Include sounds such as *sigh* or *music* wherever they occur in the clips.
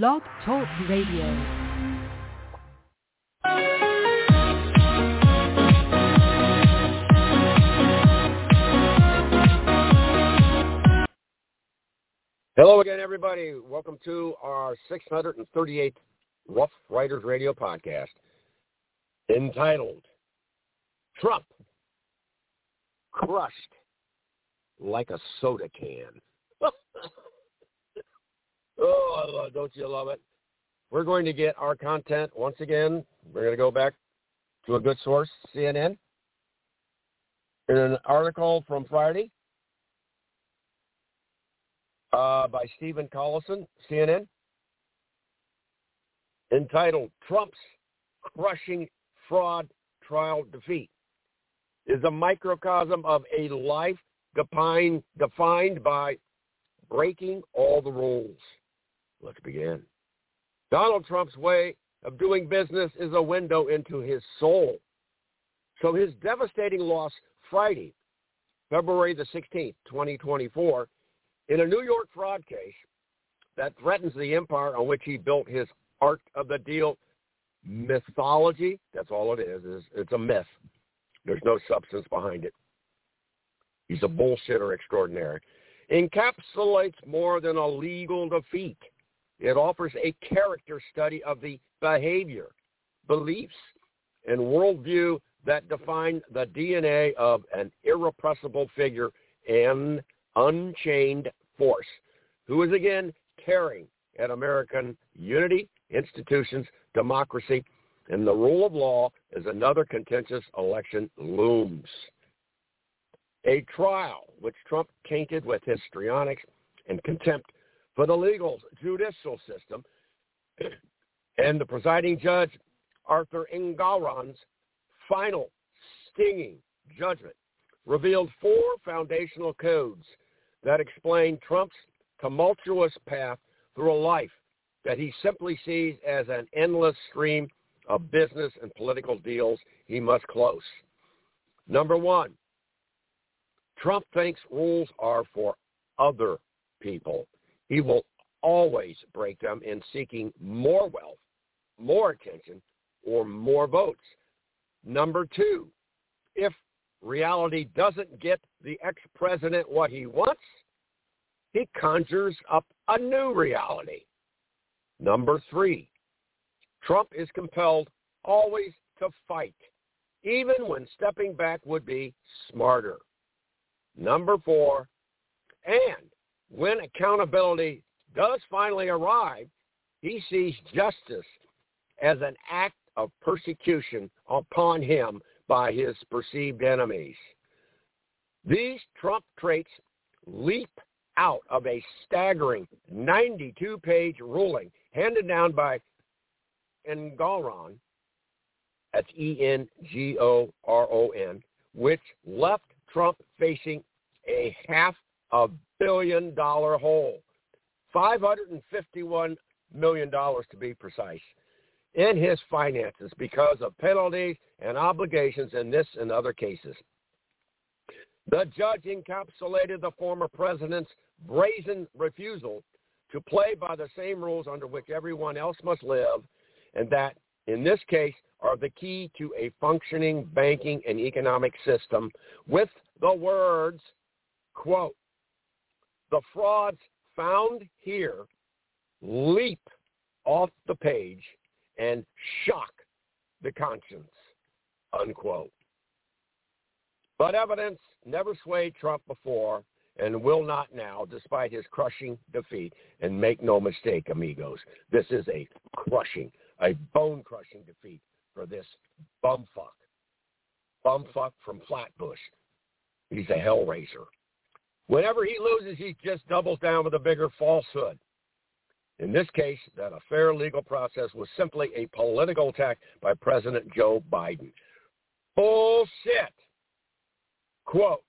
Blog Talk Radio. Hello again, everybody. Welcome to our 638th Rough Riders Radio podcast entitled Trump Crushed Like a Soda Can. Oh, I love, don't you love it? We're going to get our content once again. We're going to go back to a good source, CNN. In an article from Friday, uh, by Stephen Collinson, CNN, entitled Trump's Crushing Fraud Trial Defeat is a microcosm of a life defined, defined by breaking all the rules. Let's begin. Donald Trump's way of doing business is a window into his soul. So his devastating loss Friday, February the 16th, 2024, in a New York fraud case that threatens the empire on which he built his art of the deal mythology. That's all it is. is it's a myth. There's no substance behind it. He's a bullshitter extraordinary. Encapsulates more than a legal defeat. It offers a character study of the behavior, beliefs, and worldview that define the DNA of an irrepressible figure and unchained force, who is again tearing at American unity, institutions, democracy, and the rule of law as another contentious election looms. A trial which Trump tainted with histrionics and contempt for the legal judicial system *clears throat* and the presiding judge, Arthur Engoron's final stinging judgment revealed four foundational codes that explain Trump's tumultuous path through a life that he simply sees as an endless stream of business and political deals he must close. Number one, Trump thinks rules are for other people. He will always break them in seeking more wealth, more attention, or more votes. Number two, if reality doesn't get the ex-president what he wants, he conjures up a new reality. Number three, Trump is compelled always to fight, even when stepping back would be smarter. Number four, and when accountability does finally arrive, he sees justice as an act of persecution upon him by his perceived enemies. These Trump traits leap out of a staggering 92-page ruling handed down by Engoron, that's E-N-G-O-R-O-N, which left Trump facing a half a billion dollar hole, $551 million to be precise, in his finances because of penalties and obligations in this and other cases. The judge encapsulated the former president's brazen refusal to play by the same rules under which everyone else must live, and that, in this case, are the key to a functioning banking and economic system with the words, quote, the frauds found here leap off the page and shock the conscience, unquote. But evidence never swayed Trump before and will not now, despite his crushing defeat. And make no mistake, amigos, this is a crushing, a bone-crushing defeat for this bumfuck. Bumfuck from Flatbush. He's a hellraiser. Whenever he loses, he just doubles down with a bigger falsehood. In this case, that a fair legal process was simply a political attack by President Joe Biden. Bullshit. Quote,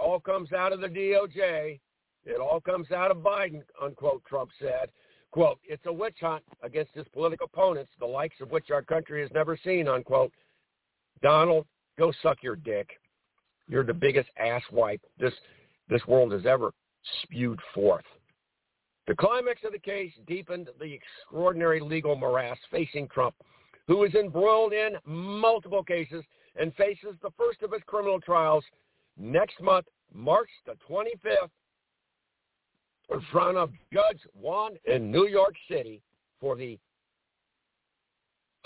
all comes out of the DOJ. It all comes out of Biden, unquote, Trump said. Quote, it's a witch hunt against his political opponents, the likes of which our country has never seen, unquote. Donald, go suck your dick. You're the biggest asswipe this this world has ever spewed forth. The climax of the case deepened the extraordinary legal morass facing Trump, who is embroiled in multiple cases and faces the first of his criminal trials next month, March the 25th, in front of Judge Juan in New York City for the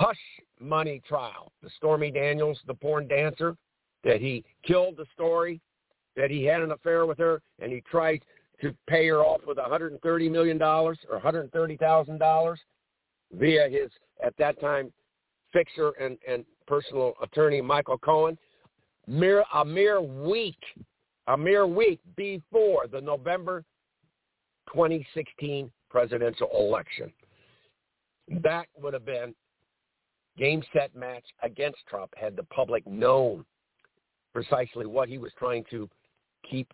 hush money trial. The Stormy Daniels, the porn dancer, that he killed the story, that he had an affair with her, and he tried to pay her off with $130 million or $130,000 via his, at that time, fixer and, and personal attorney, Michael Cohen. Mere, a mere week, a mere week before the November 2016 presidential election. That would have been game set match against Trump had the public known precisely what he was trying to keep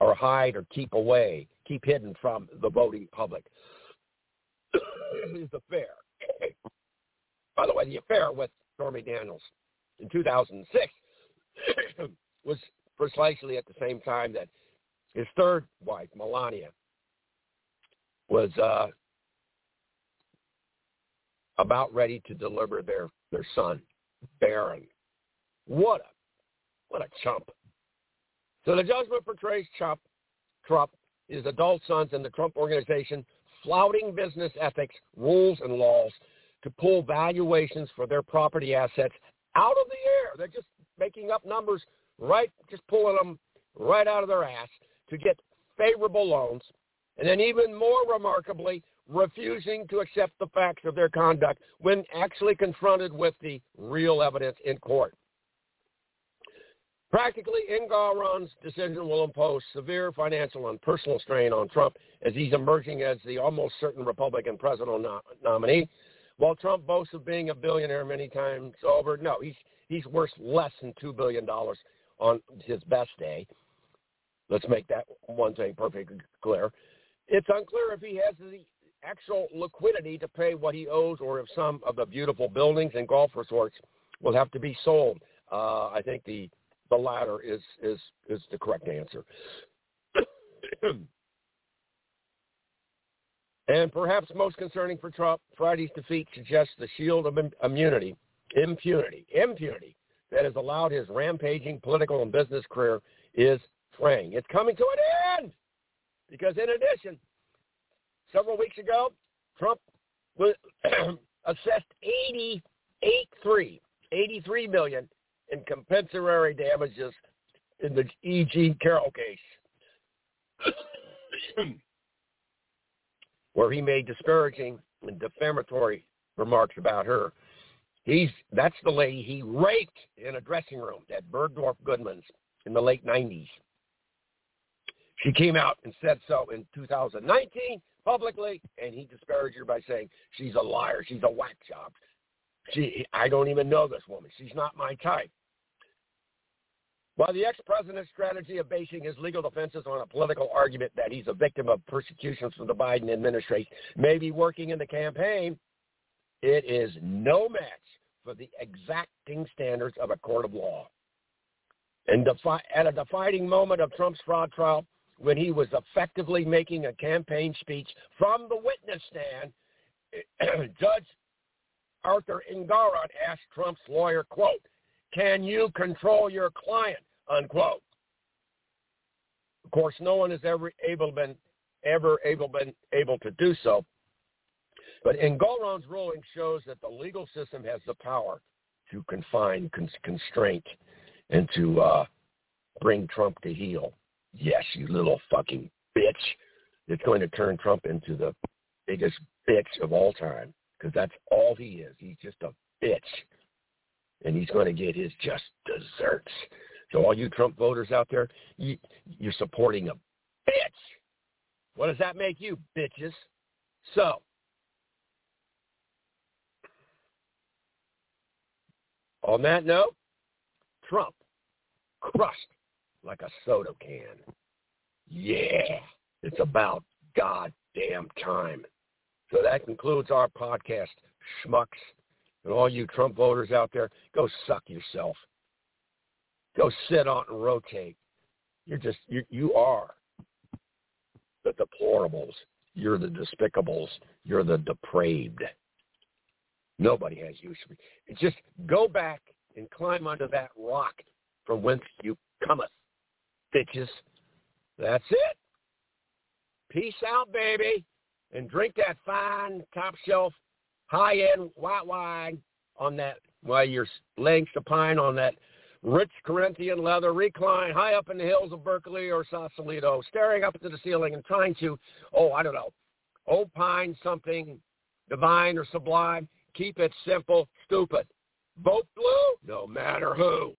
or hide or keep away, keep hidden from the voting public. *coughs* His affair. *coughs* By the way, the affair with Stormy Daniels in 2006 *coughs* was precisely at the same time that his third wife, Melania, was uh, about ready to deliver their, their son, Barron. What a what a chump. So the judgment portrays Trump, Trump, his adult sons, and the Trump organization flouting business ethics, rules, and laws to pull valuations for their property assets out of the air. They're just making up numbers right, just pulling them right out of their ass to get favorable loans. And then even more remarkably, refusing to accept the facts of their conduct when actually confronted with the real evidence in court. Practically, Engoron's decision will impose severe financial and personal strain on Trump as he's emerging as the almost certain Republican presidential no- nominee. While Trump boasts of being a billionaire many times over, no, he's he's worth less than two billion dollars on his best day. Let's make that one thing perfectly clear. It's unclear if he has the actual liquidity to pay what he owes or if some of the beautiful buildings and golf resorts will have to be sold. Uh, I think the the latter is is is the correct answer. *clears throat* and perhaps most concerning for Trump, Friday's defeat suggests the shield of immunity, impunity, impunity that has allowed his rampaging political and business career is fraying. It's coming to an end because, in addition, several weeks ago, Trump was *clears throat* assessed 83, 83 million in compensatory damages in the E.G. Carroll case, where he made disparaging and defamatory remarks about her. He's that's the lady he raped in a dressing room at Bergdorf Goodman's in the late 90s. She came out and said so in 2019 publicly, and he disparaged her by saying she's a liar, she's a whack job. She, I don't even know this woman. She's not my type. While the ex-president's strategy of basing his legal defenses on a political argument that he's a victim of persecutions from the Biden administration may be working in the campaign, it is no match for the exacting standards of a court of law. And defi- at a defining moment of Trump's fraud trial, when he was effectively making a campaign speech from the witness stand, *clears throat* Judge Arthur Engoron asked Trump's lawyer, quote, can you control your client, unquote. Of course, no one has ever able been ever able been able to do so. But Engoron's ruling shows that the legal system has the power to confine, constraint, and to uh, bring Trump to heel. Yes, you little fucking bitch. It's going to turn Trump into the biggest bitch of all time because that's all he is. He's just a bitch. And he's going to get his just desserts. So all you Trump voters out there, you, you're supporting a bitch. What does that make you, bitches? So, on that note, Trump crushed like a soda can. Yeah, it's about goddamn time. So that concludes our podcast, schmucks. And all you Trump voters out there, go suck yourself. Go sit on and rotate. You're just, you, you are the deplorables. You're the despicables. You're the depraved. Nobody has use for you. Just go back and climb under that rock from whence you cometh, bitches. That's it. Peace out, baby. And drink that fine, top shelf, high-end white wine on that while you're laying supine on that rich Corinthian leather recline high up in the hills of Berkeley or Sausalito, staring up into the ceiling and trying to, oh, I don't know, opine something divine or sublime. Keep it simple, stupid. Vote blue, no matter who.